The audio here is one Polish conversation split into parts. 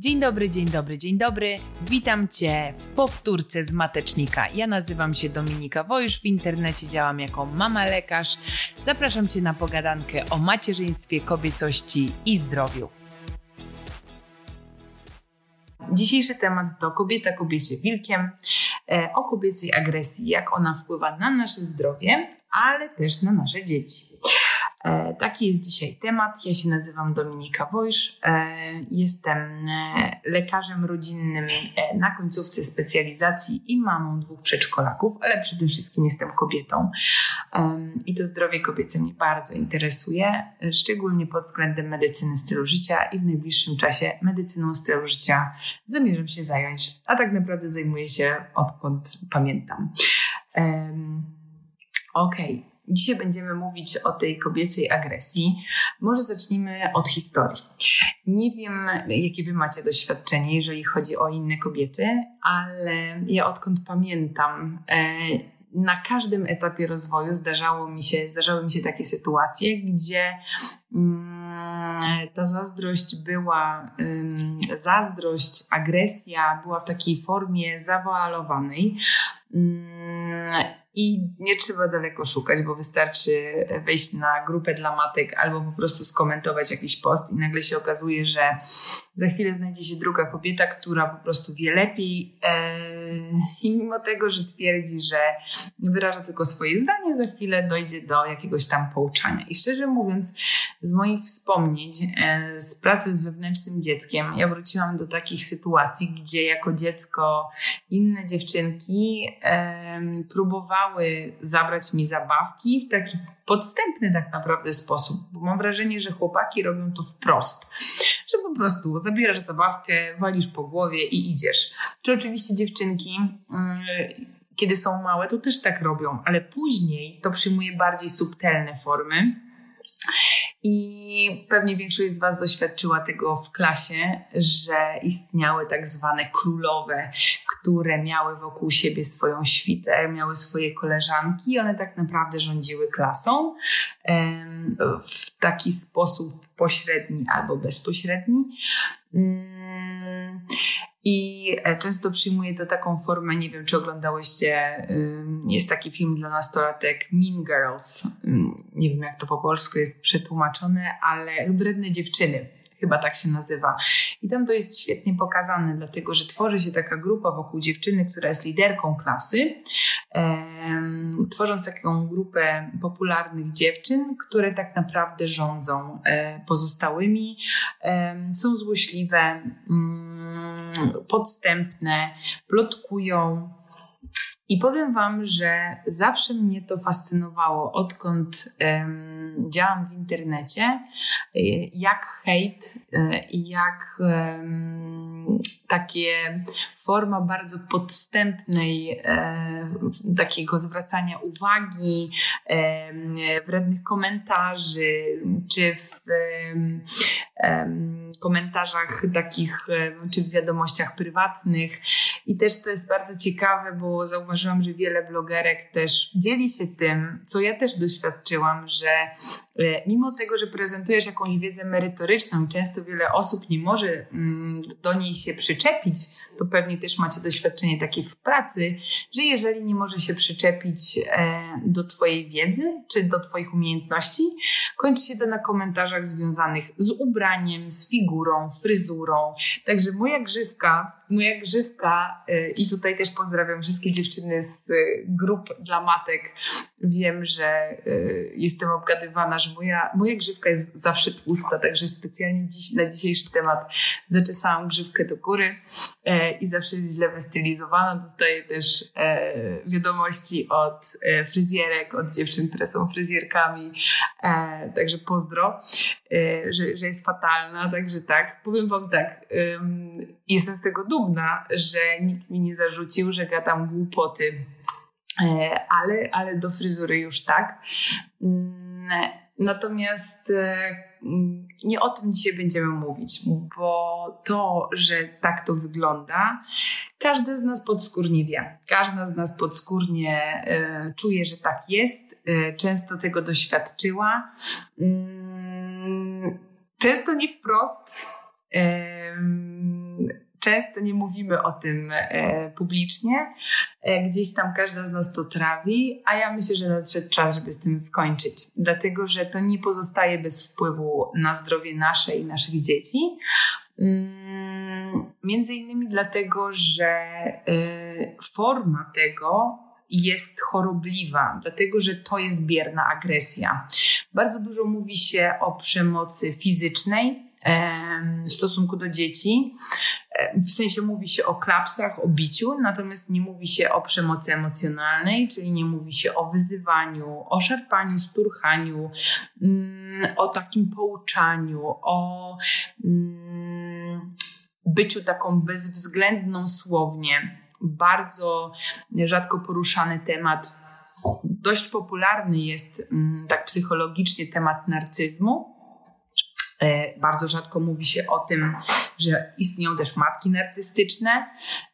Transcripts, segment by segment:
Dzień dobry, dzień dobry, dzień dobry. Witam Cię w powtórce z Matecznika. Ja nazywam się Dominika Wojusz, w internecie działam jako mama lekarz. Zapraszam Cię na pogadankę o macierzyństwie, kobiecości i zdrowiu. Dzisiejszy temat to kobieta kobiecie wilkiem, e, o kobiecej agresji, jak ona wpływa na nasze zdrowie, ale też na nasze dzieci. E, taki jest dzisiaj temat. Ja się nazywam Dominika Wojsz. E, jestem e, lekarzem rodzinnym na końcówce specjalizacji i mamą dwóch przedszkolaków, ale przede wszystkim jestem kobietą. I to zdrowie kobiece mnie bardzo interesuje, szczególnie pod względem medycyny stylu życia i w najbliższym czasie medycyną stylu życia zamierzam się zająć, a tak naprawdę zajmuję się odkąd pamiętam. Okej, okay. Dzisiaj będziemy mówić o tej kobiecej agresji. Może zacznijmy od historii. Nie wiem, jakie wy macie doświadczenie, jeżeli chodzi o inne kobiety, ale ja odkąd pamiętam, e, na każdym etapie rozwoju zdarzało mi się, zdarzały mi się takie sytuacje, gdzie mm, ta zazdrość była, zazdrość, agresja była w takiej formie zawoalowanej. I nie trzeba daleko szukać, bo wystarczy wejść na grupę dla matek albo po prostu skomentować jakiś post i nagle się okazuje, że za chwilę znajdzie się druga kobieta, która po prostu wie lepiej yy, i mimo tego, że twierdzi, że wyraża tylko swoje zdanie, za chwilę dojdzie do jakiegoś tam pouczania. I szczerze mówiąc, z moich wspomnień yy, z pracy z wewnętrznym dzieckiem, ja wróciłam do takich sytuacji, gdzie jako dziecko inne dziewczynki yy, próbowały próbowały zabrać mi zabawki w taki podstępny tak naprawdę sposób, bo mam wrażenie, że chłopaki robią to wprost, że po prostu zabierasz zabawkę, walisz po głowie i idziesz. Czy oczywiście dziewczynki mm, kiedy są małe, to też tak robią, ale później to przyjmuje bardziej subtelne formy. I pewnie większość z Was doświadczyła tego w klasie, że istniały tak zwane królowe, które miały wokół siebie swoją świtę, miały swoje koleżanki one tak naprawdę rządziły klasą w taki sposób pośredni albo bezpośredni. Mm, i e, często przyjmuje to taką formę, nie wiem czy oglądałyście, jest taki film dla nastolatek Mean Girls. Nie wiem jak to po polsku jest przetłumaczone, ale wredne dziewczyny chyba tak się nazywa. I tam to jest świetnie pokazane, dlatego że tworzy się taka grupa wokół dziewczyny, która jest liderką klasy, tworząc taką grupę popularnych dziewczyn, które tak naprawdę rządzą e, pozostałymi, są złośliwe, mm, podstępne, plotkują, i powiem Wam, że zawsze mnie to fascynowało, odkąd um, działam w internecie, y, jak hejt y, i jak um, takie forma bardzo podstępnej e, takiego zwracania uwagi, e, wrednych komentarzy, czy w e, komentarzach takich, czy w wiadomościach prywatnych. I też to jest bardzo ciekawe, bo zauważyłam, że wiele blogerek też dzieli się tym, co ja też doświadczyłam, że E, mimo tego, że prezentujesz jakąś wiedzę merytoryczną, często wiele osób nie może mm, do niej się przyczepić, to pewnie też macie doświadczenie takie w pracy, że jeżeli nie może się przyczepić e, do Twojej wiedzy czy do Twoich umiejętności, kończy się to na komentarzach związanych z ubraniem, z figurą, fryzurą. Także moja grzywka moja grzywka, y, i tutaj też pozdrawiam wszystkie dziewczyny z y, grup dla matek. Wiem, że jestem obgadywana, że moja, moja grzywka jest zawsze tłusta, także specjalnie dziś, na dzisiejszy temat zaczesałam grzywkę do góry e, i zawsze źle wystylizowana. Dostaję też e, wiadomości od e, fryzjerek, od dziewczyn, które są fryzjerkami. Także pozdro, że, że jest fatalna. Także tak, powiem Wam tak, jestem z tego dumna dumna, że nikt mi nie zarzucił, że gadam głupoty, e, ale, ale do fryzury już tak. Mm, natomiast e, nie o tym dzisiaj będziemy mówić, bo to, że tak to wygląda, każdy z nas podskórnie wie. Każda z nas podskórnie e, czuje, że tak jest, często tego doświadczyła. Mm, często nie wprost Często nie mówimy o tym e, publicznie. E, gdzieś tam każda z nas to trawi, a ja myślę, że nadszedł czas, żeby z tym skończyć. Dlatego, że to nie pozostaje bez wpływu na zdrowie nasze i naszych dzieci. Mm, między innymi dlatego, że e, forma tego jest chorobliwa, dlatego że to jest bierna agresja. Bardzo dużo mówi się o przemocy fizycznej, w stosunku do dzieci. W sensie mówi się o klapsach, o biciu, natomiast nie mówi się o przemocy emocjonalnej, czyli nie mówi się o wyzywaniu, o szarpaniu, szturchaniu, mm, o takim pouczaniu, o mm, byciu taką bezwzględną słownie. Bardzo rzadko poruszany temat. Dość popularny jest mm, tak psychologicznie temat narcyzmu E, bardzo rzadko mówi się o tym, że istnieją też matki narcystyczne,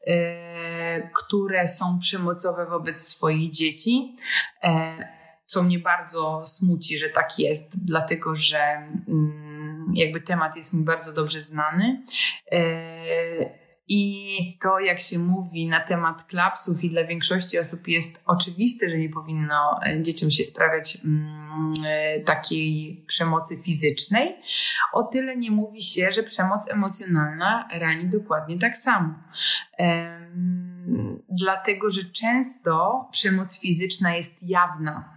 e, które są przemocowe wobec swoich dzieci. E, co mnie bardzo smuci, że tak jest, dlatego że mm, jakby temat jest mi bardzo dobrze znany. I to, jak się mówi na temat klapsów, i dla większości osób jest oczywiste, że nie powinno e, dzieciom się sprawiać mm, e, takiej przemocy fizycznej, o tyle nie mówi się, że przemoc emocjonalna rani dokładnie tak samo. dlatego, że często przemoc fizyczna jest jawna.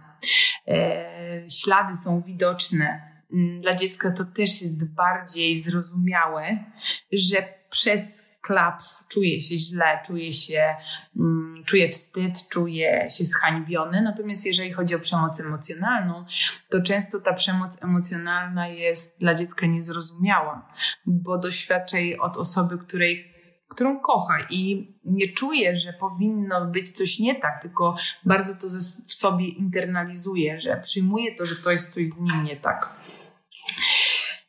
E, ślady są widoczne. Mm, dla dziecka to też jest bardziej zrozumiałe, że przez klaps, czuje się źle, czuje się, mm, czuje wstyd, czuje się zhańbiony. Natomiast jeżeli chodzi o przemoc emocjonalną, to często ta przemoc emocjonalna jest dla dziecka niezrozumiała, bo doświadcza jej od osoby, której którą kocha i nie czuje, że powinno być coś nie tak, tylko bardzo to w sobie internalizuje, że przyjmuje to, że to jest coś z nim nie tak.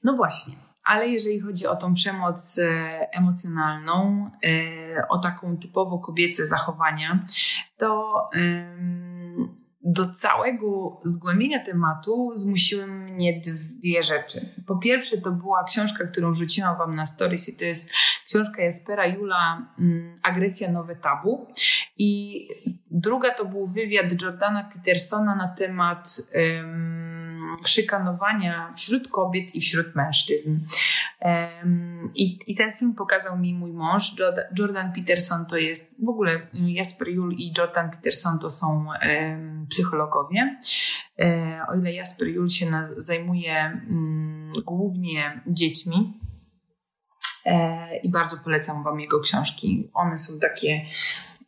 No właśnie ale jeżeli chodzi o tą przemoc e, emocjonalną, e, o taką typowo kobiece zachowania, to do całego zgłębienia tematu zmusiły mnie dwie rzeczy. Po pierwsze, to była książka, którą rzuciłam Wam na stories, i to jest książka Jaspera Jula mm, Agresja Nowe Tabu. I druga to był wywiad Jordana Petersona na temat. Um, szykanowania wśród kobiet i wśród mężczyzn. I, I, ten film pokazał mi mój mąż, Jordan Peterson to jest, w ogóle Jasper Jul i Jordan Peterson to są psychologowie. E, o ile Jasper Jul się zajmuje mm, głównie dziećmi, e, i bardzo polecam Wam jego książki. One są takie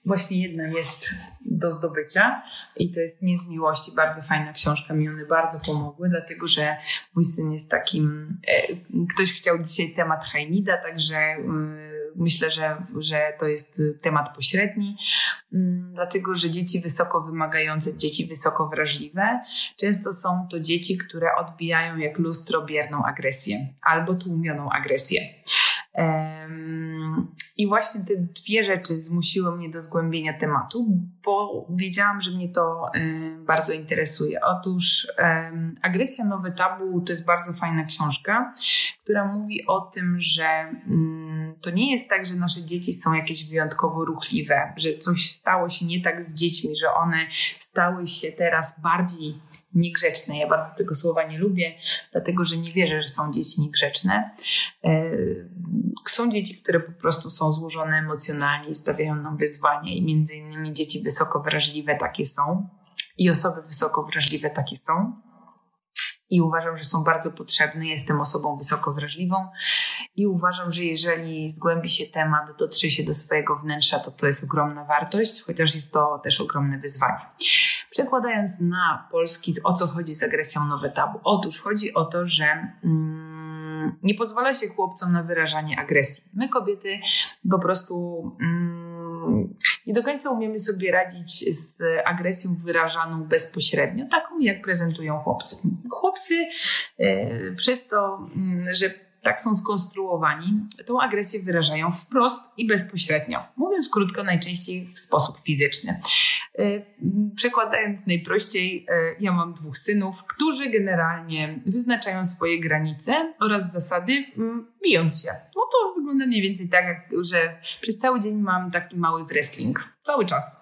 Właśnie jedna jest do zdobycia i to jest Nie z miłości. Bardzo fajna książka, mi one bardzo pomogły, dlatego że mój syn jest takim... E, ktoś chciał dzisiaj temat Hajnida, także e, myślę, że, że to jest temat pośredni, mm, dlatego że dzieci wysoko wymagające, dzieci wysoko wrażliwe, często są to dzieci, które odbijają jak lustro bierną agresję albo tłumioną agresję. I właśnie te dwie rzeczy zmusiły mnie do zgłębienia tematu, bo wiedziałam, że mnie to bardzo interesuje. Otóż Agresja Nowe Tabu to jest bardzo fajna książka, która mówi o tym, że mm, to nie jest tak, że nasze dzieci są jakieś wyjątkowo ruchliwe, że coś stało się nie tak z dziećmi, że one stały się teraz bardziej niegrzeczne. Ja bardzo tego słowa nie lubię, dlatego że nie wierzę, że są dzieci niegrzeczne. E, są dzieci, które po prostu są złożone emocjonalnie i stawiają nam wyzwania, i między innymi dzieci wysoko wrażliwe takie są, i osoby wysoko wrażliwe takie są i uważam, że są bardzo potrzebne. Jestem osobą wysoko wrażliwą i uważam, że jeżeli zgłębi się temat, dotrze się do swojego wnętrza, to to jest ogromna wartość, chociaż jest to też ogromne wyzwanie. Przekładając na polski, o co chodzi z agresją nowe tabu? Otóż chodzi o to, że. Mm, nie pozwala się chłopcom na wyrażanie agresji. My, kobiety, po prostu mm, nie do końca umiemy sobie radzić z agresją wyrażaną bezpośrednio, taką jak prezentują chłopcy. Chłopcy e, przez to, mm, że tak są skonstruowani, tą agresję wyrażają wprost i bezpośrednio. Mówiąc krótko, najczęściej w sposób fizyczny. E, przekładając najprościej, e, ja mam dwóch synów, którzy generalnie wyznaczają swoje granice oraz zasady, mm, bijąc się. No to wygląda mniej więcej tak, że przez cały dzień mam taki mały wrestling. Cały czas.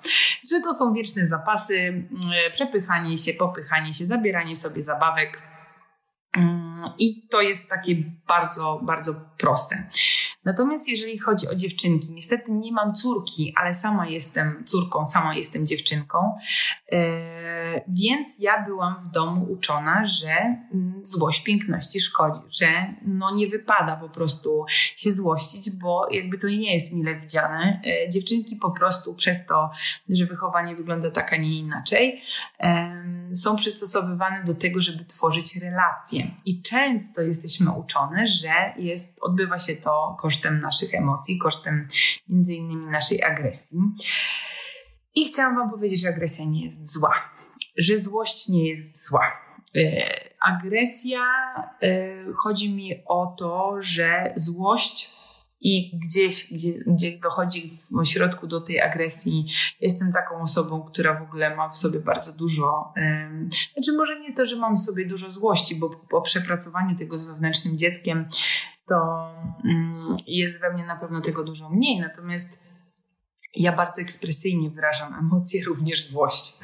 Że to są wieczne zapasy, mm, przepychanie się, popychanie się, zabieranie sobie zabawek Mm, I to jest takie bardzo, bardzo proste. Natomiast jeżeli chodzi o dziewczynki, niestety nie mam córki, ale sama jestem córką, sama jestem dziewczynką, e, więc ja byłam w domu uczona, że mm, złość piękności szkodzi, że no nie wypada po prostu się złościć, bo jakby to nie jest mile widziane. E, dziewczynki po prostu przez to, że wychowanie wygląda tak, a nie inaczej, są przystosowywane do tego, żeby tworzyć relacje i często jesteśmy uczone, że jest, odbywa się to kosztem naszych emocji, kosztem między innymi naszej agresji. I chciałam Wam powiedzieć, że agresja nie jest zła, że złość nie jest zła. E, agresja, e, chodzi mi o to, że złość i gdzieś, gdzie, gdzie dochodzi w środku do tej agresji, jestem taką osobą, która w ogóle ma w sobie bardzo dużo, znaczy może nie to, że mam w sobie dużo złości, bo po przepracowaniu tego z wewnętrznym dzieckiem to um, jest we mnie na pewno tego dużo mniej, natomiast ja bardzo ekspresyjnie wyrażam emocje, również złość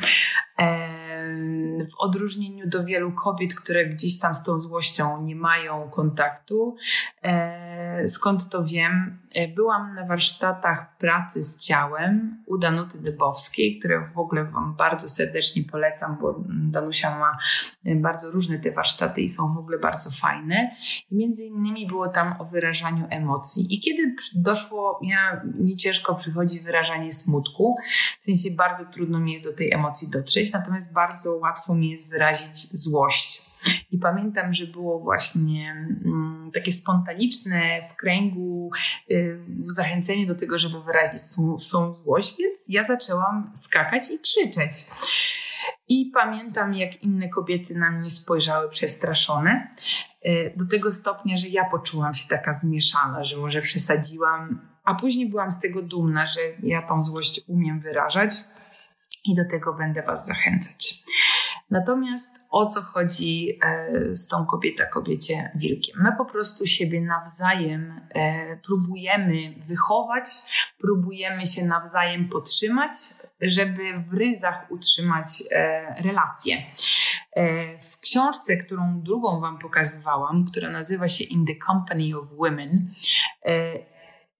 w odróżnieniu do wielu kobiet, które gdzieś tam z tą złością nie mają kontaktu. E, skąd to wiem? E, byłam na warsztatach pracy z ciałem u Danuty Dybowskiej, które w ogóle Wam bardzo serdecznie polecam, bo Danusia ma e, bardzo różne te warsztaty i są w ogóle bardzo fajne. I między innymi było tam o wyrażaniu emocji. I kiedy doszło, ja, mi ciężko przychodzi wyrażanie smutku, w sensie bardzo trudno mi jest do tej emocji dotrzeć, natomiast bardzo łatwo mi jest wyrazić złość. I pamiętam, że było właśnie mm, takie spontaniczne w kręgu y, zachęcenie do tego, żeby wyrazić swą złość, więc ja zaczęłam skakać i krzyczeć. I pamiętam, jak inne kobiety na mnie spojrzały przestraszone, y, do tego stopnia, że ja poczułam się taka zmieszana, że może przesadziłam, a później byłam z tego dumna, że ja tą złość umiem wyrażać i do tego będę Was zachęcać. Natomiast o co chodzi e, z tą kobieta kobiecie wilkiem? My po prostu siebie nawzajem e, próbujemy wychować, próbujemy się nawzajem podtrzymać, żeby w ryzach utrzymać e, relacje. W książce, którą drugą Wam pokazywałam, która nazywa się In the Company of Women,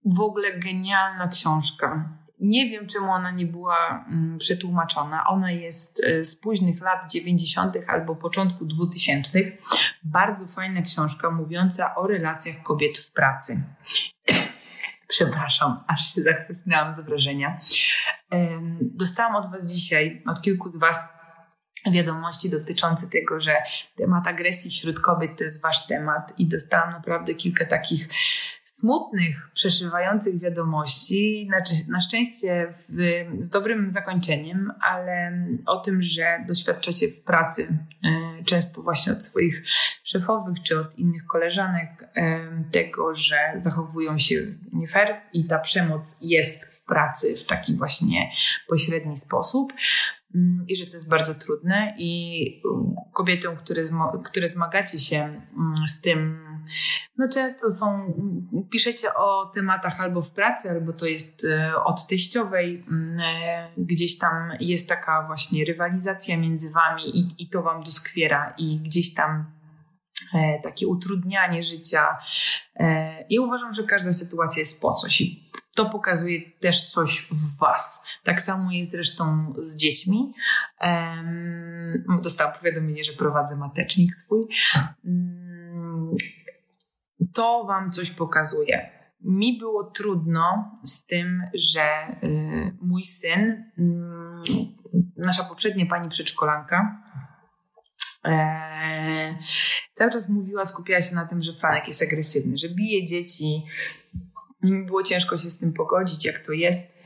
w ogóle genialna książka. Nie wiem, czemu ona nie była mm, przetłumaczona. Ona jest e, z późnych lat 90. albo początku 2000. Bardzo fajna książka mówiąca o relacjach kobiet w pracy. Przepraszam, aż się zachłysnęłam z wrażenia. Dostałam od Was dzisiaj, od kilku z Was, wiadomości dotyczące tego, że temat agresji wśród kobiet to jest wasz temat i dostałam naprawdę kilka takich smutnych, przeszywających wiadomości, znaczy na szczęście w, z dobrym zakończeniem, ale o tym, że doświadczacie w pracy e, często właśnie od swoich szefowych czy od innych koleżanek e, tego, że zachowują się nie fair i ta przemoc jest w pracy w taki właśnie pośredni sposób. Mm, i że to jest bardzo trudne i um, kobiety, które, które zmagacie się mm, z tym, no często są, mm, piszecie o tematach albo w pracy, albo to jest e, od teściowej, e, gdzieś tam jest taka właśnie rywalizacja między wami i, i to wam doskwiera i gdzieś tam takie utrudnianie życia. I uważam, że każda sytuacja jest po coś i to pokazuje też coś w Was. Tak samo jest zresztą z dziećmi. Dostałam powiadomienie, że prowadzę matecznik swój. Um, to Wam coś pokazuje. Mi było trudno z tym, że y, mój syn, y, nasza poprzednia pani przedszkolanka, e, cały czas mówiła, skupiała się na tym, że Franek jest agresywny, że bije dzieci, mi było ciężko się z tym pogodzić, jak to jest.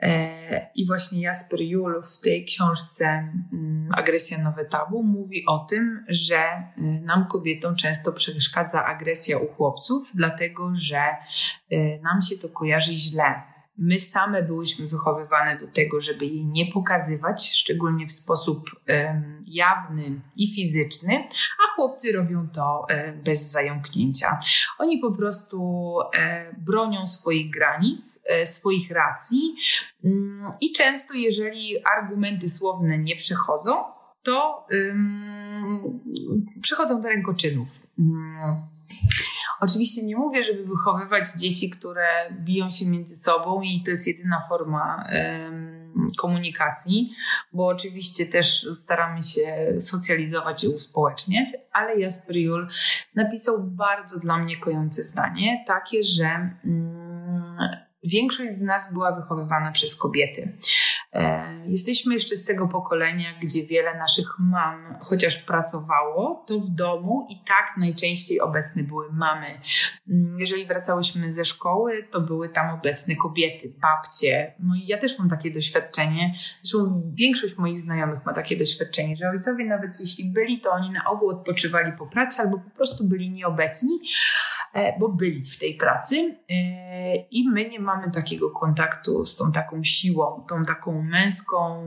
E, I właśnie Jasper Jul w tej książce mm, Agresja Nowe Tabu mówi o tym, że e, nam kobietom często przeszkadza agresja u chłopców, dlatego że e, nam się to kojarzy źle. My same byłyśmy wychowywane do tego, żeby jej nie pokazywać, szczególnie w sposób um, jawny i fizyczny, a chłopcy robią to e, bez zająknięcia. Oni po prostu e, bronią swoich granic, e, swoich racji um, i często, jeżeli argumenty słowne nie przechodzą, to przechodzą do rękoczynów. Oczywiście nie mówię, żeby wychowywać dzieci, które biją się między sobą i to jest jedyna forma komunikacji, bo oczywiście też staramy się socjalizować i uspołeczniać, ale Jasper Jul napisał bardzo dla mnie kojące zdanie, takie, że um, większość z nas była wychowywana przez kobiety. E, jesteśmy jeszcze z tego pokolenia, gdzie wiele naszych mam, chociaż pracowało, to w domu i tak najczęściej obecne były mamy. Mm, jeżeli wracałyśmy ze szkoły, to były tam obecne kobiety, babcie. No i ja też mam takie doświadczenie. Zresztą większość moich znajomych ma takie doświadczenie, że ojcowie nawet jeśli byli, to oni na ogół odpoczywali po pracy albo po prostu byli nieobecni. E, bo byli w tej pracy e, i my nie mamy takiego kontaktu z tą taką siłą, tą taką męską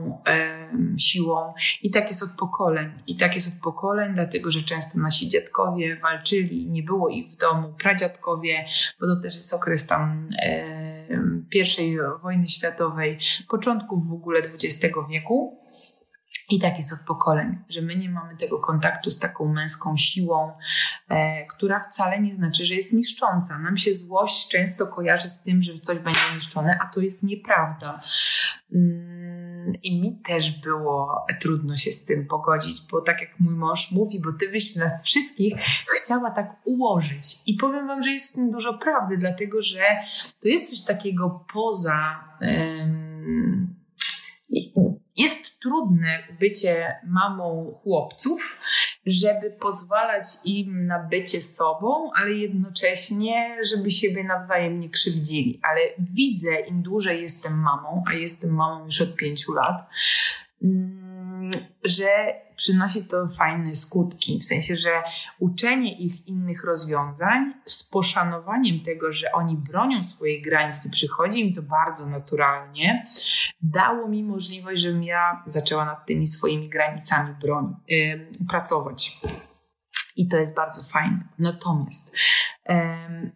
siłą i tak jest od pokoleń. I tak jest od pokoleń, dlatego że często nasi dziadkowie walczyli, nie było ich w domu, pradziadkowie, bo to też jest okres tam pierwszej wojny światowej, początków w ogóle XX wieku. I tak jest od pokoleń, że my nie mamy tego kontaktu z taką męską siłą, e, która wcale nie znaczy, że jest niszcząca. Nam się złość często kojarzy z tym, że coś będzie niszczone, a to jest nieprawda. Mm, I mi też było trudno się z tym pogodzić, bo tak jak mój mąż mówi, bo ty byś nas wszystkich chciała tak ułożyć. I powiem wam, że jest w tym dużo prawdy, dlatego że to jest coś takiego poza. Um, jest trudne bycie mamą chłopców, żeby pozwalać im na bycie sobą, ale jednocześnie, żeby siebie nawzajem nie krzywdzili. Ale widzę, im dłużej jestem mamą, a jestem mamą już od pięciu lat, że przynosi to fajne skutki, w sensie, że uczenie ich innych rozwiązań z poszanowaniem tego, że oni bronią swojej granicy, przychodzi im to bardzo naturalnie, dało mi możliwość, żebym ja zaczęła nad tymi swoimi granicami broni, yy, pracować. I to jest bardzo fajne. Natomiast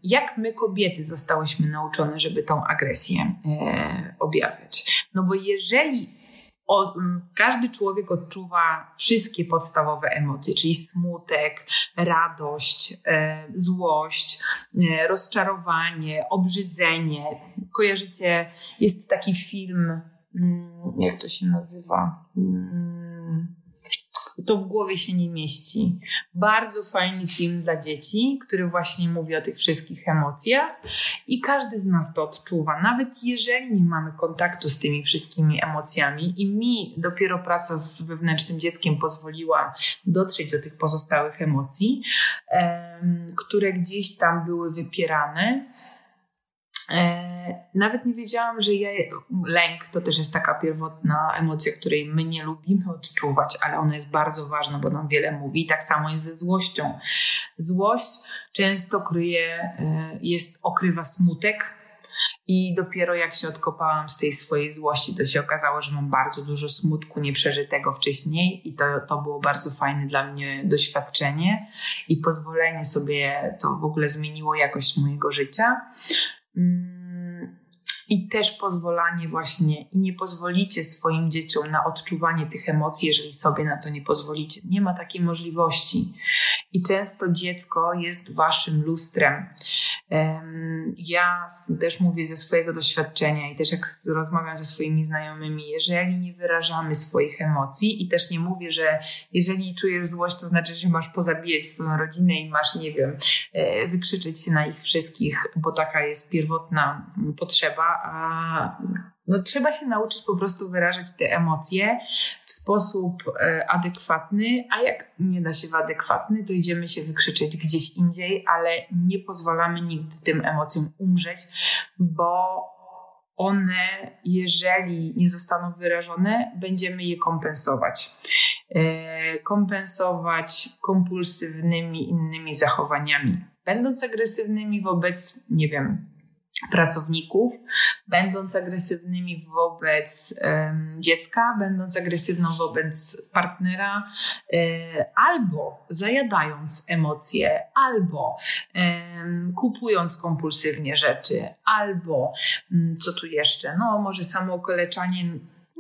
jak my kobiety zostałyśmy nauczone, żeby tą agresję e, objawiać? No bo jeżeli o, każdy człowiek odczuwa wszystkie podstawowe emocje, czyli smutek, radość, e, złość, e, rozczarowanie, obrzydzenie. Kojarzycie, jest taki film, mm, jak to się nazywa? Mm, to w głowie się nie mieści. Bardzo fajny film dla dzieci, który właśnie mówi o tych wszystkich emocjach i każdy z nas to odczuwa, nawet jeżeli nie mamy kontaktu z tymi wszystkimi emocjami i mi dopiero praca z wewnętrznym dzieckiem pozwoliła dotrzeć do tych pozostałych emocji, które gdzieś tam były wypierane nawet nie wiedziałam, że ja, lęk to też jest taka pierwotna emocja, której my nie lubimy odczuwać, ale ona jest bardzo ważna, bo nam wiele mówi. tak samo jest ze złością. Złość często kryje, e, jest, okrywa smutek, i dopiero jak się odkopałam z tej swojej złości, to się okazało, że mam bardzo dużo smutku nieprzeżytego wcześniej, i to, to było bardzo fajne dla mnie doświadczenie i pozwolenie sobie, to w ogóle zmieniło jakość mojego życia. Mm, I też pozwolanie właśnie, i nie pozwolicie swoim dzieciom na odczuwanie tych emocji, jeżeli sobie na to nie pozwolicie. Nie ma takiej możliwości. I często dziecko jest waszym lustrem. Ja też mówię ze swojego doświadczenia i też jak rozmawiam ze swoimi znajomymi, jeżeli nie wyrażamy swoich emocji i też nie mówię, że jeżeli czujesz złość, to znaczy, że masz pozabijać swoją rodzinę i masz, nie wiem, e, wykrzyczeć się na ich wszystkich, bo taka jest pierwotna potrzeba, a no, trzeba się nauczyć po prostu wyrażać te emocje w sposób e, adekwatny, a jak nie da się w adekwatny, to idziemy się wykrzyczeć gdzieś indziej, ale nie pozwalamy nigdy tym emocjom umrzeć, bo one, jeżeli nie zostaną wyrażone, będziemy je kompensować. E, kompensować kompulsywnymi innymi zachowaniami. Będąc agresywnymi wobec, nie wiem, pracowników, będąc agresywnymi wobec dziecka, będąc agresywną wobec partnera, e, albo zajadając emocje, albo kupując kompulsywnie rzeczy, albo mm, co tu jeszcze, no może samo okaleczanie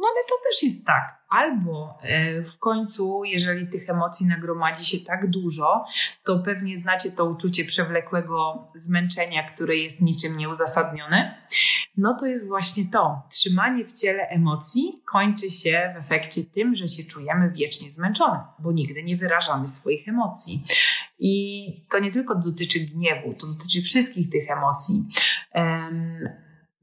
no ale to też jest tak. Albo e, w końcu, jeżeli tych emocji nagromadzi się tak dużo, to pewnie znacie to uczucie przewlekłego zmęczenia, które jest niczym nieuzasadnione. No to jest właśnie to. Trzymanie w ciele emocji kończy się w efekcie tym, że się czujemy wiecznie zmęczone, bo nigdy nie wyrażamy swoich emocji. I to nie tylko dotyczy gniewu, to dotyczy wszystkich tych emocji.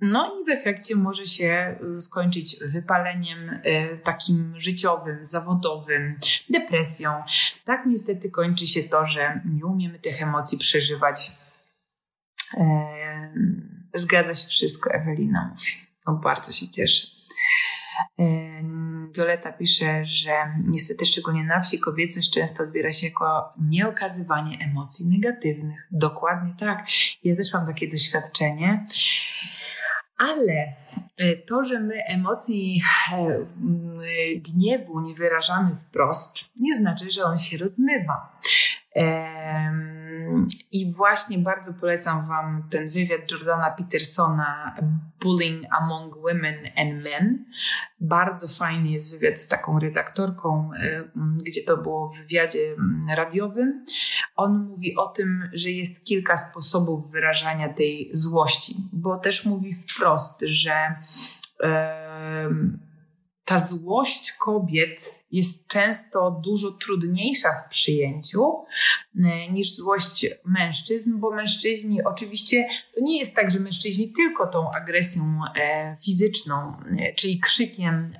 No i w efekcie może się y, skończyć wypaleniem y, takim życiowym, zawodowym, depresją. Tak niestety kończy się to, że nie umiemy tych emocji przeżywać. Zgadza się wszystko, Ewelina mówi. No, bardzo się cieszę. Violeta pisze, że niestety szczególnie na wsi kobiecość często odbiera się jako nieokazywanie emocji negatywnych. Dokładnie tak. Ja też mam takie doświadczenie. Ale e, to, że my emocji e, gniewu nie wyrażamy wprost, nie znaczy, że on się rozmywa. I właśnie bardzo polecam Wam ten wywiad Jordana Petersona Bullying Among Women and Men. Bardzo fajny jest wywiad z taką redaktorką, gdzie to było w wywiadzie radiowym. On mówi o tym, że jest kilka sposobów wyrażania tej złości, bo też mówi wprost, że ta złość kobiet jest często dużo trudniejsza w przyjęciu e, niż złość mężczyzn, bo mężczyźni oczywiście to nie jest tak, że mężczyźni tylko tą agresją e, fizyczną, e, czyli krzykiem,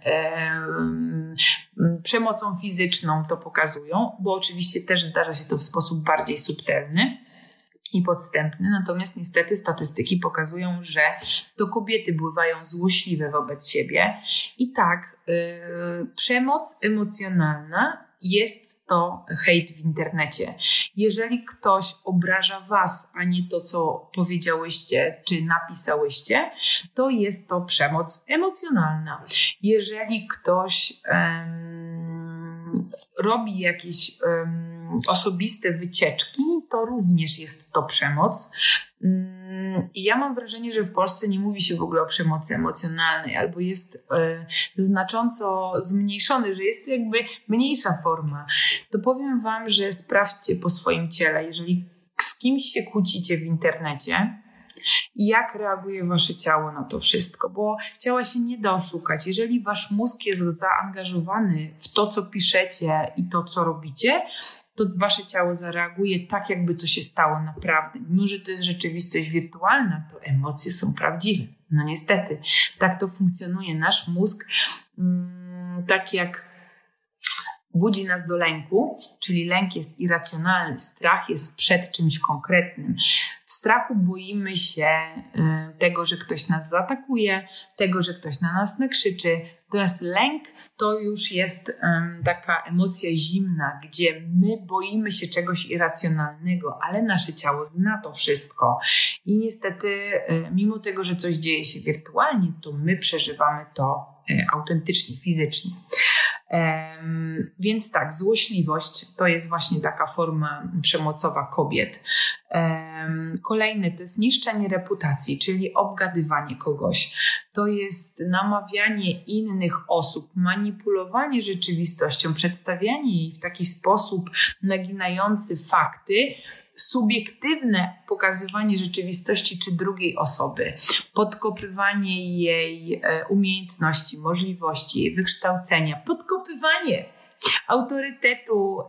przemocą fizyczną to pokazują, bo oczywiście też zdarza się to w sposób bardziej subtelny i podstępny, natomiast niestety statystyki pokazują, że to kobiety bywają złośliwe wobec siebie i tak yy, przemoc emocjonalna jest to hejt w internecie. Jeżeli ktoś obraża was, a nie to, co powiedziałyście czy napisałyście, to jest to przemoc emocjonalna. Jeżeli ktoś robi jakieś osobiste wycieczki, to również jest to przemoc. Mm, I ja mam wrażenie, że w Polsce nie mówi się w ogóle o przemocy emocjonalnej, albo jest e, znacząco zmniejszony, że jest to jakby mniejsza forma. To powiem Wam, że sprawdźcie po swoim ciele, jeżeli z kimś się kłócicie w internecie, jak reaguje wasze ciało na to wszystko, bo ciała się nie da oszukać. Jeżeli wasz mózg jest zaangażowany w to, co piszecie i to, co robicie, to wasze ciało zareaguje tak, jakby to się stało naprawdę. Mimo, że to jest rzeczywistość wirtualna, to emocje są prawdziwe. No niestety, tak to funkcjonuje. Nasz mózg, mm, tak jak budzi nas do lęku, czyli lęk jest irracjonalny, strach jest przed czymś konkretnym. W strachu boimy się y, tego, że ktoś nas zaatakuje, tego, że ktoś na nas nakrzyczy. Natomiast lęk to już jest taka emocja zimna, gdzie my boimy się czegoś irracjonalnego, ale nasze ciało zna to wszystko. I niestety, y, mimo tego, że coś dzieje się wirtualnie, to my przeżywamy to y, autentycznie, fizycznie. Więc tak, złośliwość to jest właśnie taka forma przemocowa kobiet. Kolejny to jest niszczenie reputacji, czyli obgadywanie kogoś. To jest namawianie innych osób, manipulowanie rzeczywistością, przedstawianie jej w taki sposób naginający fakty, subiektywne pokazywanie rzeczywistości czy drugiej osoby, podkopywanie jej e, umiejętności, możliwości, jej wykształcenia, podkopywanie autorytetu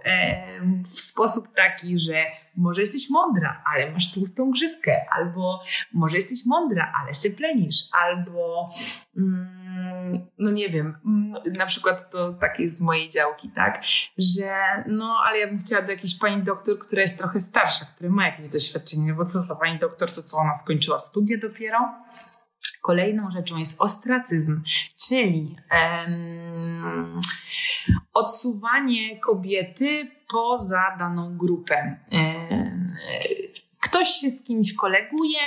w sposób taki, że może jesteś mądra, ale masz tłustą grzywkę, albo może jesteś mądra, ale syplenisz, albo mm, no nie wiem, mm, na przykład to takie z mojej działki, tak, że no ale ja bym chciała do jakiejś pani doktor, która jest trochę starsza, która ma jakieś doświadczenie, bo co ta pani doktor, to co ona skończyła studia dopiero? Kolejną rzeczą jest ostracyzm, czyli um, odsuwanie kobiety poza daną grupę. Ktoś się z kimś koleguje,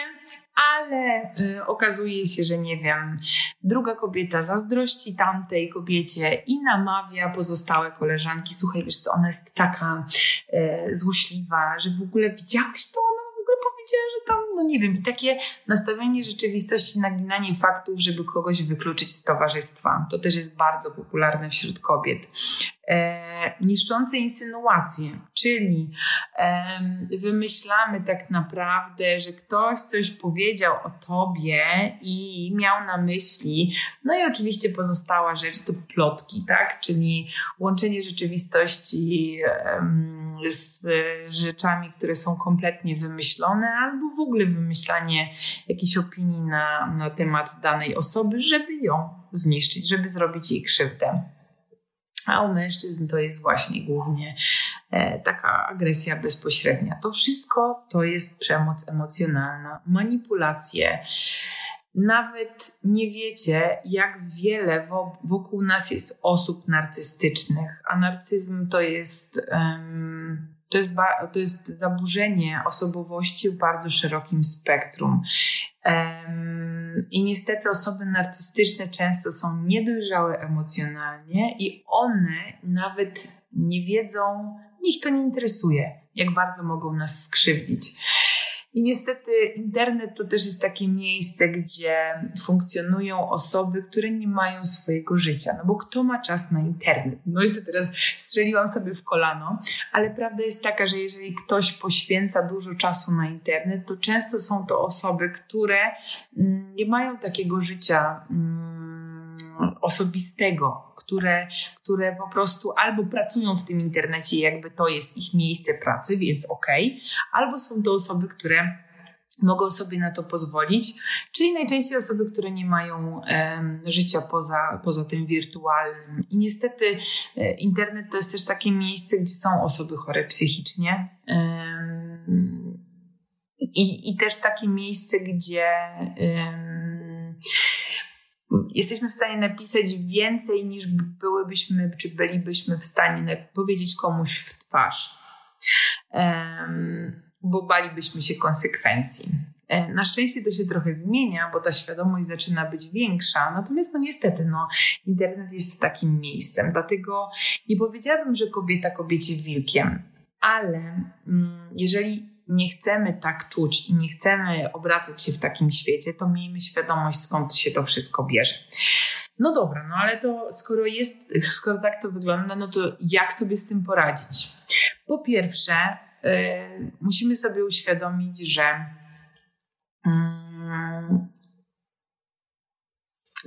ale y, okazuje się, że nie wiem, druga kobieta zazdrości tamtej kobiecie i namawia pozostałe koleżanki, słuchaj, wiesz co, ona jest taka złośliwa, że w ogóle widziałaś to, ona w ogóle powiedziała, że tam, no nie wiem, i takie nastawienie rzeczywistości, naginanie faktów, żeby kogoś wykluczyć z towarzystwa. To też jest bardzo popularne wśród kobiet e, niszczące insynuacje, czyli e, wymyślamy tak naprawdę, że ktoś coś powiedział o tobie i miał na myśli, no i oczywiście pozostała rzecz to plotki, tak? Czyli łączenie rzeczywistości e, z rzeczami, które są kompletnie wymyślone, albo w ogóle wymyślanie jakiejś opinii na, na temat danej osoby, żeby ją zniszczyć, żeby zrobić jej krzywdę. A u mężczyzn to jest właśnie głównie e, taka agresja bezpośrednia. To wszystko to jest przemoc emocjonalna, manipulacje. Nawet nie wiecie, jak wiele wokół nas jest osób narcystycznych, a narcyzm to jest. Um, to jest, to jest zaburzenie osobowości w bardzo szerokim spektrum. I niestety osoby narcystyczne często są niedojrzałe emocjonalnie i one nawet nie wiedzą, ich to nie interesuje, jak bardzo mogą nas skrzywdzić. I niestety internet to też jest takie miejsce, gdzie funkcjonują osoby, które nie mają swojego życia. No bo kto ma czas na internet? No i to teraz strzeliłam sobie w kolano, ale prawda jest taka, że jeżeli ktoś poświęca dużo czasu na internet, to często są to osoby, które mm, nie mają takiego życia mm, osobistego, które, które po prostu albo pracują w tym internecie, jakby to jest ich miejsce pracy, więc okej, okay, albo są to osoby, które mogą sobie na to pozwolić, czyli najczęściej osoby, które nie mają życia poza, poza tym wirtualnym. I niestety e, internet to jest też takie miejsce, gdzie są osoby chore psychicznie. I, I też takie miejsce, gdzie jesteśmy w stanie napisać więcej niż byłybyśmy, czy bylibyśmy w stanie powiedzieć komuś w twarz. Bo balibyśmy się konsekwencji. E, na szczęście to się trochę zmienia, bo ta świadomość zaczyna być większa, natomiast no niestety no, internet jest takim miejscem, dlatego nie powiedziałabym, że kobieta kobiecie wilkiem, ale mm, jeżeli nie chcemy tak czuć i nie chcemy obracać się w takim świecie, to miejmy świadomość, skąd się to wszystko bierze. No dobra, no ale to skoro jest, skoro tak to wygląda, no to jak sobie z tym poradzić? Po pierwsze, yy, musimy sobie uświadomić, że yy,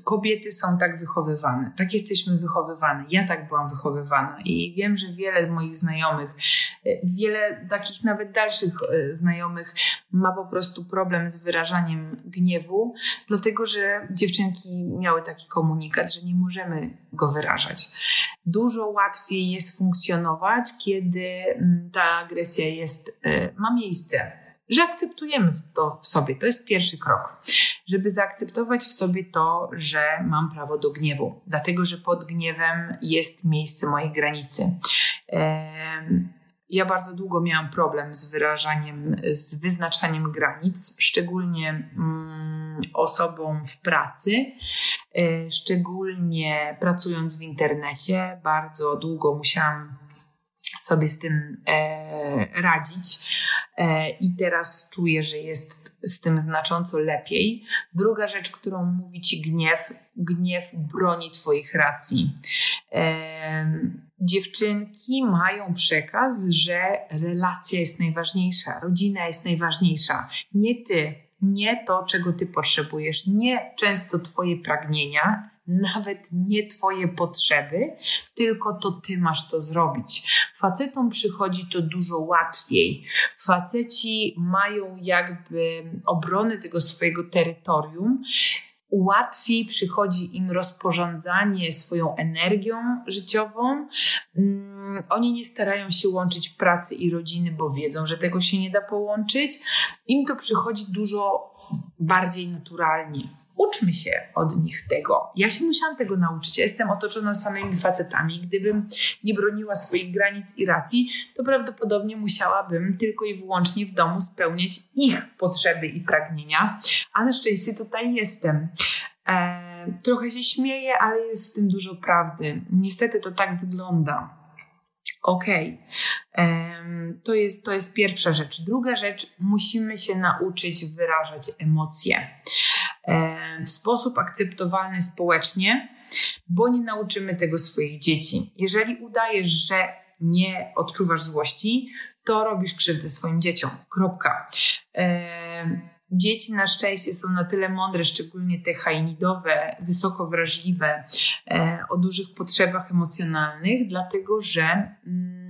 kobiety są tak wychowywane, tak jesteśmy wychowywane. Ja tak byłam wychowywana i wiem, że wiele moich znajomych, e, wiele takich nawet dalszych e, znajomych ma po prostu problem z wyrażaniem gniewu, dlatego że dziewczynki miały taki komunikat, że nie możemy go wyrażać. Dużo łatwiej jest funkcjonować, kiedy mm, ta agresja jest, e, ma miejsce że akceptujemy to w sobie. To jest pierwszy krok, żeby zaakceptować w sobie to, że mam prawo do gniewu, dlatego że pod gniewem jest miejsce mojej granicy. Ja bardzo długo miałam problem z wyrażaniem, z wyznaczaniem granic, szczególnie mm, osobom w pracy, e, szczególnie pracując w internecie. Bardzo długo musiałam sobie z tym e, radzić e, i teraz czuję, że jest z tym znacząco lepiej. Druga rzecz, którą mówi ci gniew, gniew broni Twoich racji. E, dziewczynki mają przekaz, że relacja jest najważniejsza, rodzina jest najważniejsza, nie ty, nie to, czego ty potrzebujesz, nie często Twoje pragnienia, nawet nie Twoje potrzeby, tylko to Ty masz to zrobić. Facetom przychodzi to dużo łatwiej. Faceci mają jakby obronę tego swojego terytorium łatwiej przychodzi im rozporządzanie swoją energią życiową. Mm, oni nie starają się łączyć pracy i rodziny, bo wiedzą, że tego się nie da połączyć. Im to przychodzi dużo bardziej naturalnie uczmy się od nich tego. Ja się musiałam tego nauczyć. Ja jestem otoczona samymi facetami. Gdybym nie broniła swoich granic i racji, to prawdopodobnie musiałabym tylko i wyłącznie w domu spełniać ich potrzeby i pragnienia. A na szczęście tutaj jestem. E, trochę się śmieję, ale jest w tym dużo prawdy. Niestety to tak wygląda. Okay. to, jest, to jest pierwsza rzecz. Druga rzecz, musimy się nauczyć wyrażać emocje w sposób akceptowalny społecznie, bo nie nauczymy tego swoich dzieci. Jeżeli udajesz, że nie odczuwasz złości, to robisz krzywdę swoim dzieciom. Kropka. Dzieci na szczęście są na tyle mądre, szczególnie te hajnidowe, wysoko wrażliwe, e, o dużych potrzebach emocjonalnych, dlatego że mm,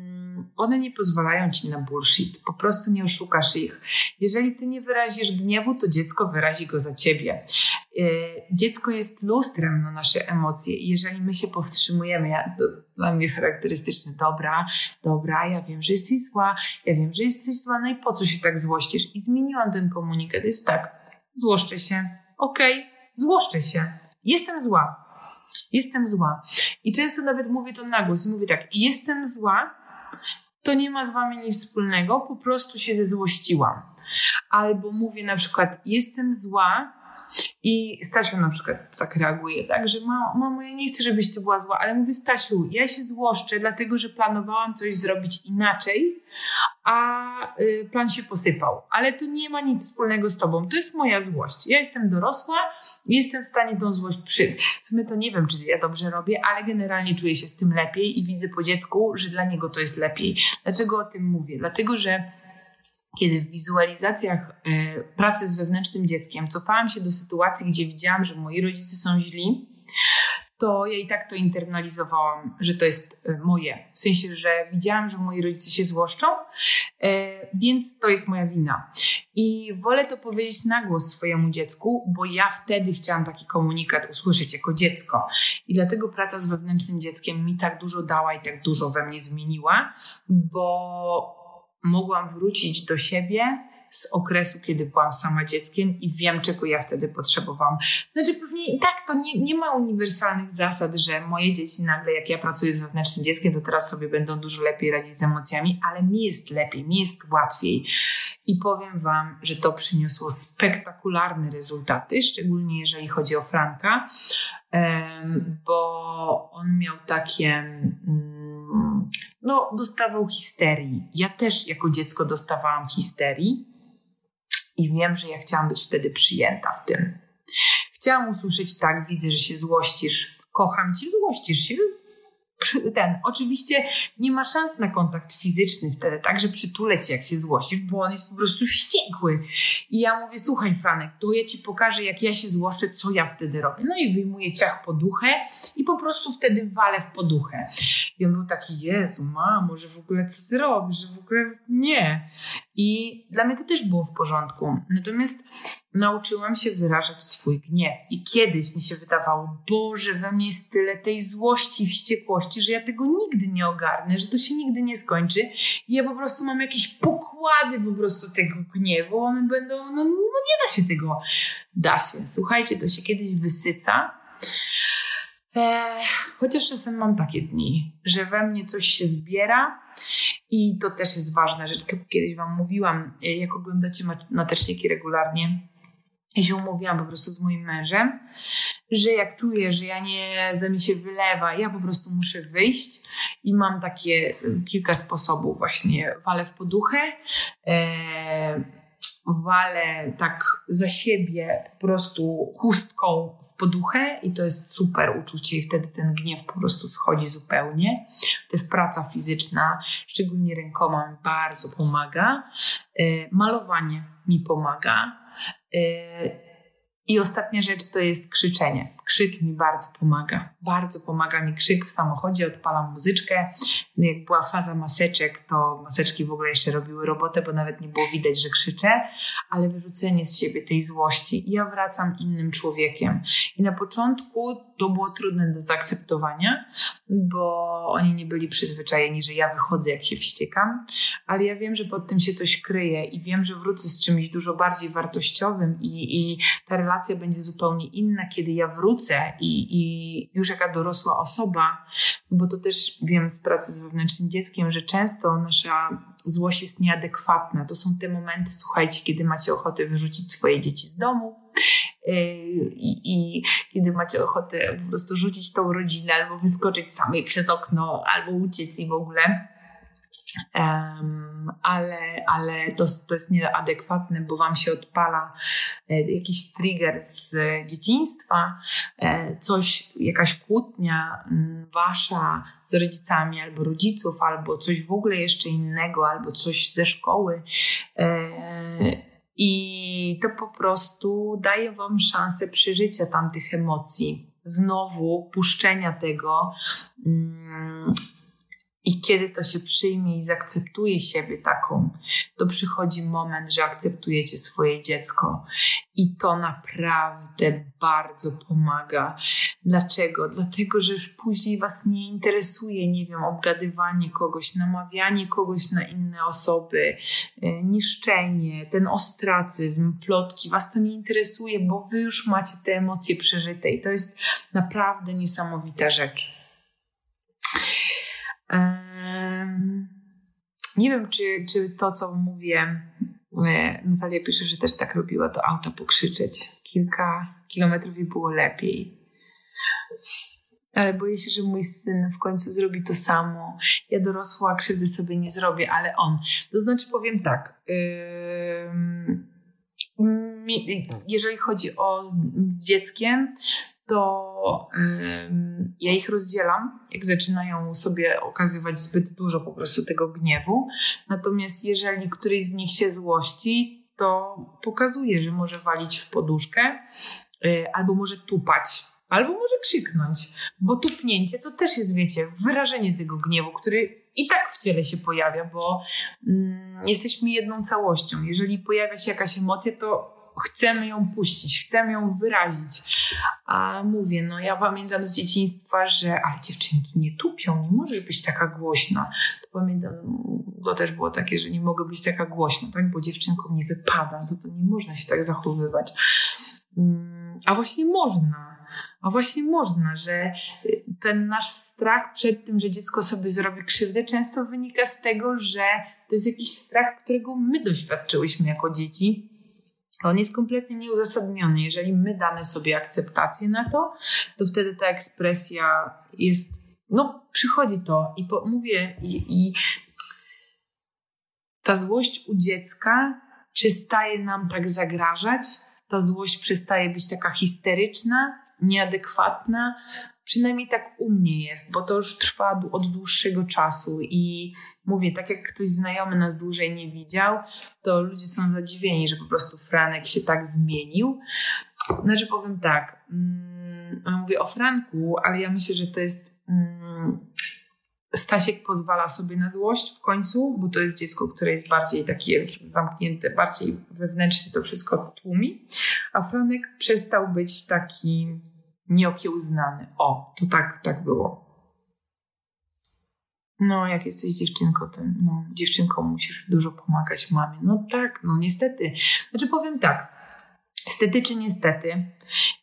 one nie pozwalają ci na bullshit. Po prostu nie oszukasz ich. Jeżeli ty nie wyrazisz gniewu, to dziecko wyrazi go za ciebie. E, dziecko jest lustrem na nasze emocje i jeżeli my się powstrzymujemy, ja, to dla mnie charakterystyczne, dobra, dobra, ja wiem, że jesteś zła, ja wiem, że jesteś zła, no i po co się tak złościsz? I zmieniłam ten komunikat, jest tak, złoszczę się, okej, okay, złoszczę się, jestem zła, jestem zła. I często nawet mówię to na głos mówię tak, jestem zła, to nie ma z wami nic wspólnego, po prostu się zezłościłam. Albo mówię na przykład, jestem zła, i Stasiu na przykład tak reaguje, tak, że mamo, ja nie chcę, żebyś ty była zła, ale mówię Stasiu, ja się złoszczę, dlatego że planowałam coś zrobić inaczej, a y, plan się posypał. Ale to nie ma nic wspólnego z tobą. To jest moja złość. Ja jestem dorosła i jestem w stanie tą złość przy. W sumie to nie wiem, czy ja dobrze robię, ale generalnie czuję się z tym lepiej i widzę po dziecku, że dla niego to jest lepiej. Dlaczego o tym mówię? Dlatego, że kiedy w wizualizacjach e, pracy z wewnętrznym dzieckiem cofałam się do sytuacji, gdzie widziałam, że moi rodzice są źli, to ja i tak to internalizowałam, że to jest e, moje. W sensie, że widziałam, że moi rodzice się złoszczą, e, więc to jest moja wina. I wolę to powiedzieć na głos swojemu dziecku, bo ja wtedy chciałam taki komunikat usłyszeć jako dziecko. I dlatego praca z wewnętrznym dzieckiem mi tak dużo dała i tak dużo we mnie zmieniła, bo mogłam wrócić do siebie z okresu, kiedy byłam sama dzieckiem i wiem, czego ja wtedy potrzebowałam. Znaczy, pewnie i tak to nie, nie ma uniwersalnych zasad, że moje dzieci nagle, jak ja pracuję z wewnętrznym dzieckiem, to teraz sobie będą dużo lepiej radzić z emocjami, ale mi jest lepiej, mi jest łatwiej. I powiem Wam, że to przyniosło spektakularne rezultaty, szczególnie jeżeli chodzi o Franka, bo on miał takie. No, dostawał histerii. Ja też jako dziecko dostawałam histerii i wiem, że ja chciałam być wtedy przyjęta w tym. Chciałam usłyszeć tak, widzę, że się złościsz, kocham cię, złościsz się, ten, oczywiście nie ma szans na kontakt fizyczny wtedy, tak, że przytulę cię, jak się złościsz, bo on jest po prostu wściekły. I ja mówię, słuchaj Franek, to ja ci pokażę, jak ja się złoszczę, co ja wtedy robię. No i wyjmuję ciach poduchę i po prostu wtedy walę w poduchę. I on był taki, Jezu, mamo, że w ogóle co ty robisz, że w ogóle nie. I dla mnie to też było w porządku. Natomiast nauczyłam się wyrażać swój gniew. I kiedyś mi się wydawało, Boże, we mnie jest tyle tej złości wściekłości, że ja tego nigdy nie ogarnę, że to się nigdy nie skończy. I ja po prostu mam jakieś pokłady po prostu tego gniewu. One będą, no, no nie da się tego. Da się. Słuchajcie, to się kiedyś wysyca. Eee, chociaż czasem mam takie dni, że we mnie coś się zbiera i to też jest ważna rzecz. To kiedyś Wam mówiłam, jak oglądacie mateczniki regularnie, ja się umówiłam po prostu z moim mężem, że jak czuję, że ja nie, za mi się wylewa, ja po prostu muszę wyjść i mam takie kilka sposobów właśnie. Walę w poduchę, e, walę tak za siebie po prostu chustką w poduchę i to jest super uczucie i wtedy ten gniew po prostu schodzi zupełnie. Jest praca fizyczna, szczególnie rękoma mi bardzo pomaga. E, malowanie mi pomaga Y, I ostatnia rzecz to jest krzyczenie. Krzyk mi bardzo pomaga. Bardzo pomaga mi krzyk w samochodzie, odpalam muzyczkę. No jak była faza maseczek, to maseczki w ogóle jeszcze robiły robotę, bo nawet nie było widać, że krzyczę, ale wyrzucenie z siebie tej złości. Ja wracam innym człowiekiem. I na początku to było trudne do zaakceptowania, bo oni nie byli przyzwyczajeni, że ja wychodzę, jak się wściekam, ale ja wiem, że pod tym się coś kryje i wiem, że wrócę z czymś dużo bardziej wartościowym i, i ta relacja relacja będzie zupełnie inna, kiedy ja wrócę i, i już jaka dorosła osoba, bo to też wiem z pracy z wewnętrznym dzieckiem, że często nasza złość jest nieadekwatna. To są te momenty, słuchajcie, kiedy macie ochotę wyrzucić swoje dzieci z domu, yy, i, i, kiedy macie ochotę po prostu rzucić tą rodzinę albo wyskoczyć samej przez okno, albo uciec i w ogóle. Ale, ale to, to jest nieadekwatne, bo wam się odpala e, jakiś trigger z dzieciństwa, e, coś, jakaś kłótnia wasza z rodzicami albo rodziców, albo coś w ogóle jeszcze innego, albo coś ze szkoły. E, I to po prostu daje wam szansę przeżycia tamtych emocji. Znowu puszczenia tego. I kiedy to się przyjmie i zaakceptuje siebie taką, to przychodzi moment, że akceptujecie swoje dziecko. I to naprawdę bardzo pomaga. Dlaczego? Dlatego, że już później Was nie interesuje, nie wiem, obgadywanie kogoś, namawianie kogoś na inne osoby, e, niszczenie, ten ostracyzm, plotki. Was to nie interesuje, bo Wy już macie te emocje przeżyte i to jest naprawdę niesamowita rzecz. Nie wiem, czy, czy to, co mówię, e, Natalia pisze, że też tak robiła do auta pokrzyczeć. Kilka kilometrów i było lepiej. Ale boję się, że mój syn w końcu zrobi to samo. Ja dorosła krzywdy sobie nie zrobię, ale on. To znaczy powiem tak. jeżeli chodzi o z, z dzieckiem, to ja ich rozdzielam, jak zaczynają sobie okazywać zbyt dużo po prostu tego gniewu. Natomiast jeżeli któryś z nich się złości, to pokazuje, że może walić w poduszkę y, albo może tupać. Albo może krzyknąć, bo tupnięcie to też jest, wiecie, wyrażenie tego gniewu, który i tak w ciele się pojawia, bo mm, jesteśmy jedną całością. Jeżeli pojawia się jakaś emocja, to chcemy ją puścić, chcemy ją wyrazić. A mówię, no ja pamiętam z dzieciństwa, że ale dziewczynki nie tupią, nie może być taka głośna. To pamiętam, to też było takie, że nie mogę być taka głośna, tak? bo dziewczynkom nie wypada, to, to nie można się tak zachowywać. Mm, a właśnie można. A właśnie można, że ten nasz strach przed tym, że dziecko sobie zrobi krzywdę, często wynika z tego, że to jest jakiś strach, którego my doświadczyłyśmy jako dzieci on jest kompletnie nieuzasadniony. Jeżeli my damy sobie akceptację na to, to wtedy ta ekspresja jest, no przychodzi to. I po, mówię i, i ta złość u dziecka przestaje nam tak zagrażać, ta złość przestaje być taka histeryczna, nieadekwatna, Przynajmniej tak u mnie jest, bo to już trwa od dłuższego czasu i mówię, tak jak ktoś znajomy nas dłużej nie widział, to ludzie są zadziwieni, że po prostu Franek się tak zmienił. Znaczy powiem tak, mm, mówię o Franku, ale ja myślę, że to jest mm, Stasiek pozwala sobie na złość w końcu, bo to jest dziecko, które jest bardziej takie zamknięte, bardziej wewnętrznie to wszystko tłumi, a Franek przestał być taki nieokiełznany. O, to tak, tak było. No, jak jesteś dziewczynką, to no, dziewczynką musisz dużo pomagać mamie. No tak, no niestety. Znaczy powiem tak, Stety czy niestety,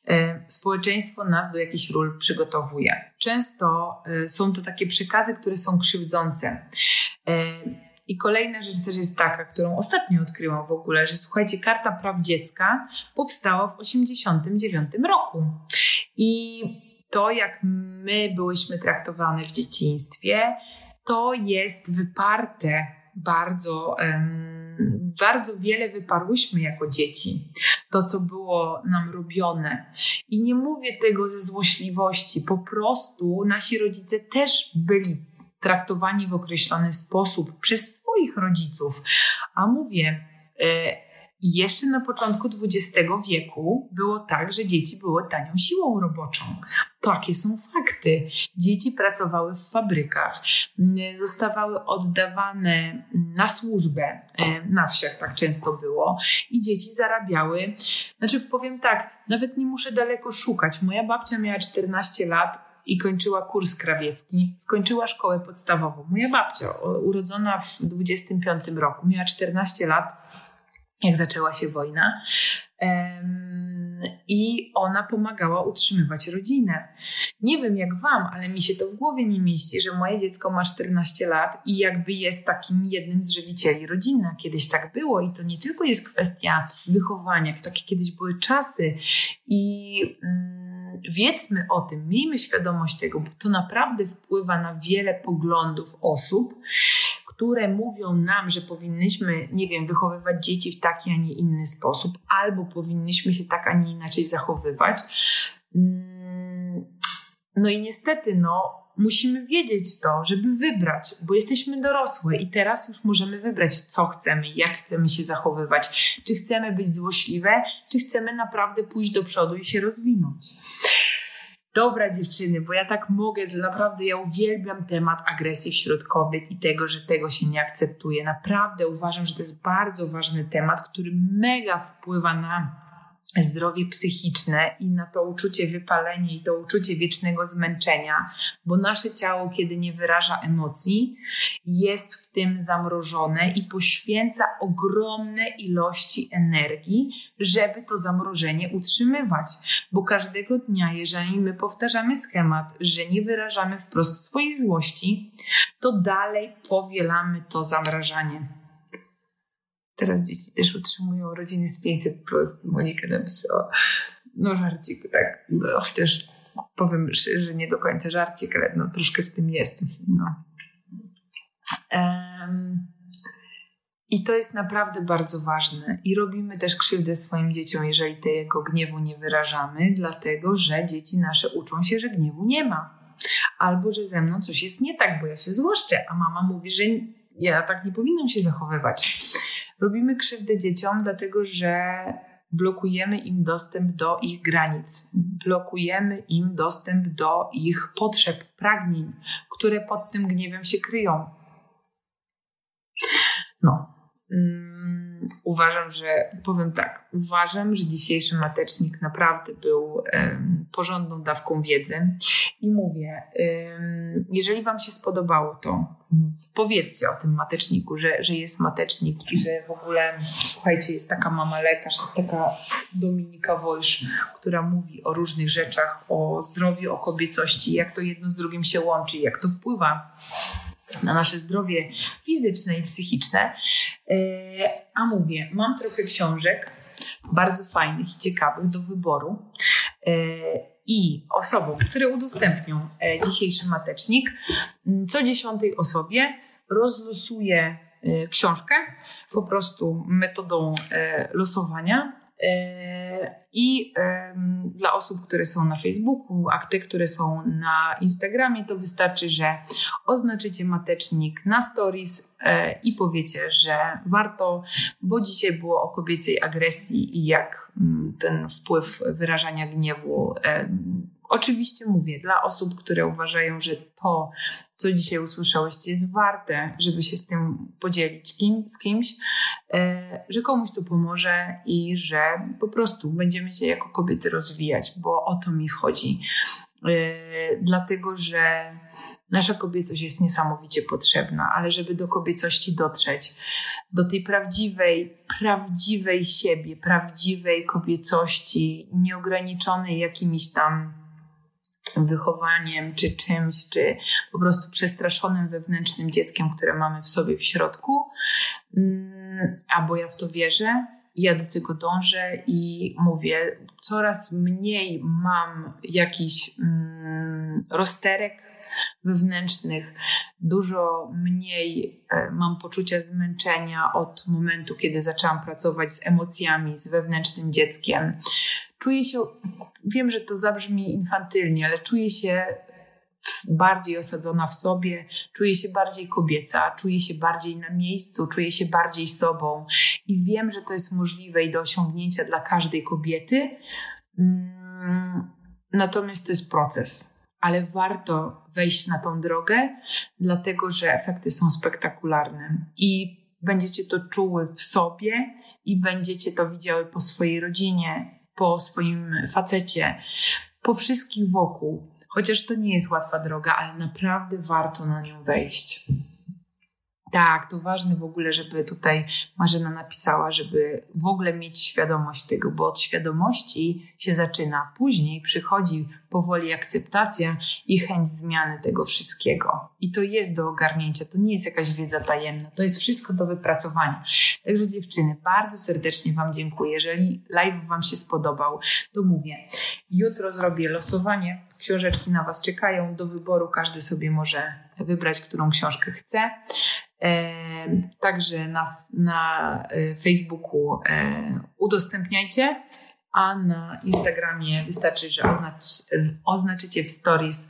e, społeczeństwo nas do jakichś ról przygotowuje. Często e, są to takie przekazy, które są krzywdzące. I kolejna rzecz też jest taka, którą ostatnio odkryłam w ogóle, że słuchajcie, Karta Praw Dziecka powstała w 1989 roku. I to, jak my byłyśmy traktowane w dzieciństwie, to jest wyparte bardzo, um, bardzo wiele wyparłyśmy jako dzieci. To, co było nam robione. I nie mówię tego ze złośliwości, po prostu nasi rodzice też byli traktowani w określony sposób przez swoich rodziców. A mówię, e, jeszcze na początku XX wieku było tak, że dzieci były tanią siłą roboczą. Takie są fakty. Dzieci pracowały w fabrykach, zostawały oddawane na służbę. E, na wsiach tak często było. I dzieci zarabiały. Znaczy, powiem tak, nawet nie muszę daleko szukać. Moja babcia miała 14 lat, i kończyła kurs krawiecki, skończyła szkołę podstawową. Moja babcia, urodzona w 25 roku, miała 14 lat, jak zaczęła się wojna. I ona pomagała utrzymywać rodzinę. Nie wiem jak wam, ale mi się to w głowie nie mieści, że moje dziecko ma 14 lat i jakby jest takim jednym z żywicieli rodziny. Kiedyś tak było i to nie tylko jest kwestia wychowania, takie kiedyś były czasy i mm, wiedzmy o tym, miejmy świadomość tego, bo to naprawdę wpływa na wiele poglądów osób które mówią nam, że powinnyśmy, nie wiem, wychowywać dzieci w taki, a nie inny sposób, albo powinnyśmy się tak, a nie inaczej zachowywać. Mm, no i niestety, no, musimy wiedzieć to, żeby wybrać, bo jesteśmy dorosłe i teraz już możemy wybrać, co chcemy, jak chcemy się zachowywać. Czy chcemy być złośliwe, czy chcemy naprawdę pójść do przodu i się rozwinąć. Dobra dziewczyny, bo ja tak mogę, naprawdę ja uwielbiam temat agresji wśród kobiet i tego, że tego się nie akceptuje. Naprawdę uważam, że to jest bardzo ważny temat, który mega wpływa na zdrowie psychiczne i na to uczucie wypalenia i to uczucie wiecznego zmęczenia, bo nasze ciało, kiedy nie wyraża emocji, jest w tym zamrożone i poświęca ogromne ilości energii, żeby to zamrożenie utrzymywać. Bo każdego dnia, jeżeli my powtarzamy schemat, że nie wyrażamy wprost swojej złości, to dalej powielamy to zamrażanie. Teraz dzieci też utrzymują rodziny z 500 plus. Monika napisała, no żarcik, tak, no, chociaż powiem, że nie do końca żarcik, ale no troszkę w tym jest. No. Um, I to jest naprawdę bardzo ważne. I robimy też krzywdę swoim dzieciom, jeżeli tego gniewu nie wyrażamy, dlatego że dzieci nasze uczą się, że gniewu nie ma. Albo że ze mną coś jest nie tak, bo ja się złoszczę, a mama mówi, że ja tak nie powinnam się zachowywać. Robimy krzywdę dzieciom, dlatego że blokujemy im dostęp do ich granic, blokujemy im dostęp do ich potrzeb, pragnień, które pod tym gniewem się kryją. No. Mm uważam, że powiem tak, uważam, że dzisiejszy matecznik naprawdę był porządną dawką wiedzy. I mówię, jeżeli Wam się spodobało to, powiedzcie o tym mateczniku, że, że jest matecznik i że w ogóle, słuchajcie, jest taka mama lekarz, jest taka Dominika Wojsz, która mówi o różnych rzeczach, o zdrowiu, o kobiecości, jak to jedno z drugim się łączy, jak to wpływa na nasze zdrowie fizyczne i psychiczne. E, a mówię, mam trochę książek bardzo fajnych i ciekawych do wyboru. E, I osobom, które udostępnią e, dzisiejszy matecznik, co dziesiątej osobie rozlosuję książkę po prostu metodą losowania I dla osób, które są na Facebooku, a te, które są na Instagramie, to wystarczy, że oznaczycie matecznik na stories e, i powiecie, że warto, bo dzisiaj było o kobiecej agresji i jak mm, ten wpływ wyrażania gniewu Oczywiście mówię dla osób, które uważają, że to, co dzisiaj usłyszałyście, jest warte, żeby się z tym podzielić kim, z kimś, e, że komuś to pomoże i że po prostu będziemy się jako kobiety rozwijać, bo o to mi chodzi. E, dlatego, że nasza kobiecość jest niesamowicie potrzebna, ale żeby do kobiecości dotrzeć, do tej prawdziwej, prawdziwej siebie, prawdziwej kobiecości, nieograniczonej jakimiś tam wychowaniem, czy czymś, czy po prostu przestraszonym wewnętrznym dzieckiem, które mamy w sobie w środku, mm, albo ja w to wierzę, ja do tego dążę i mówię, coraz mniej mam jakiś mm, rozterek wewnętrznych, dużo mniej e, mam poczucia zmęczenia od momentu, kiedy zaczęłam pracować z emocjami, z wewnętrznym dzieckiem czuję się, wiem, że to zabrzmi infantylnie, ale czuję się bardziej osadzona w sobie, czuję się bardziej kobieca, czuję się bardziej na miejscu, czuję się bardziej sobą i wiem, że to jest możliwe i do osiągnięcia dla każdej kobiety. Mm, natomiast to jest proces, ale warto wejść na tą drogę, dlatego że efekty są spektakularne i będziecie to czuły w sobie i będziecie to widziały po swojej rodzinie, po swoim facecie, po wszystkich wokół. Chociaż to nie jest łatwa droga, ale naprawdę warto na nią wejść. Tak, to ważne w ogóle, żeby tutaj Marzena napisała, żeby w ogóle mieć świadomość tego, bo od świadomości się zaczyna. Później przychodzi powoli akceptacja i chęć zmiany tego wszystkiego. I to jest do ogarnięcia, to nie jest jakaś wiedza tajemna, to jest wszystko do wypracowania. Także dziewczyny, bardzo serdecznie Wam dziękuję. Jeżeli live Wam się spodobał, to mówię, jutro zrobię losowanie, książeczki na Was czekają do wyboru, każdy sobie może wybrać, którą książkę chce. Także na, na e, Facebooku e, udostępniajcie, a na Instagramie wystarczy, że oznacz, oznaczycie w stories,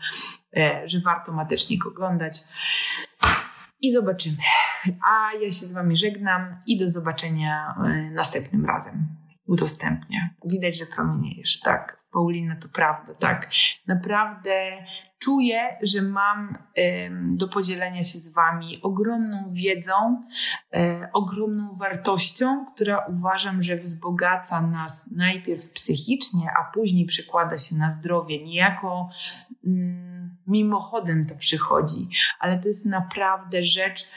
e, że warto matecznik oglądać. I zobaczymy. A ja się z Wami żegnam i do zobaczenia następnym razem. Udostępnię. Widać, że promieniejesz. Tak, Paulina, to prawda. Tak, naprawdę czuję, że mam do podzielenia się z Wami ogromną wiedzą, ogromną wartością, która uważam, że wzbogaca nas najpierw psychicznie, a później przekłada się na zdrowie. Niejako mm, mimochodem to przychodzi, ale to jest naprawdę rzecz,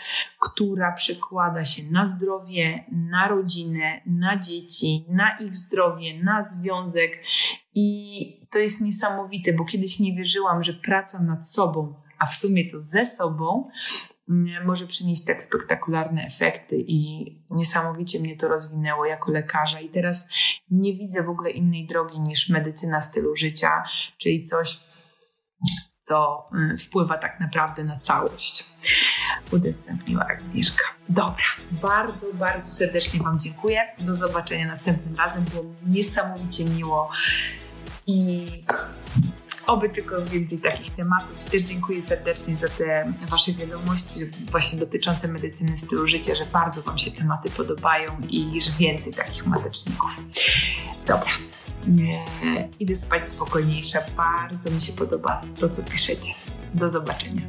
która przekłada się na zdrowie, na rodzinę, na dzieci, na ich zdrowie, na związek i to jest niesamowite, bo kiedyś nie wierzyłam, że praca nad sobą, a w sumie to ze sobą, mm, może przynieść tak spektakularne efekty i niesamowicie mnie to rozwinęło jako lekarza. I teraz nie widzę w ogóle innej drogi niż medycyna stylu życia, czyli coś, co y, wpływa tak naprawdę na całość. Udostępniła Agnieszka. Dobra, bardzo, bardzo serdecznie Wam dziękuję. Do zobaczenia następnym razem. Było niesamowicie miło i oby tylko więcej takich tematów. Też dziękuję serdecznie za te Wasze wiadomości właśnie dotyczące medycyny stylu życia, że bardzo Wam się tematy podobają i że więcej takich mateczników. Dobra, idę spać spokojniejsza. Bardzo mi się podoba to, co piszecie. Do zobaczenia.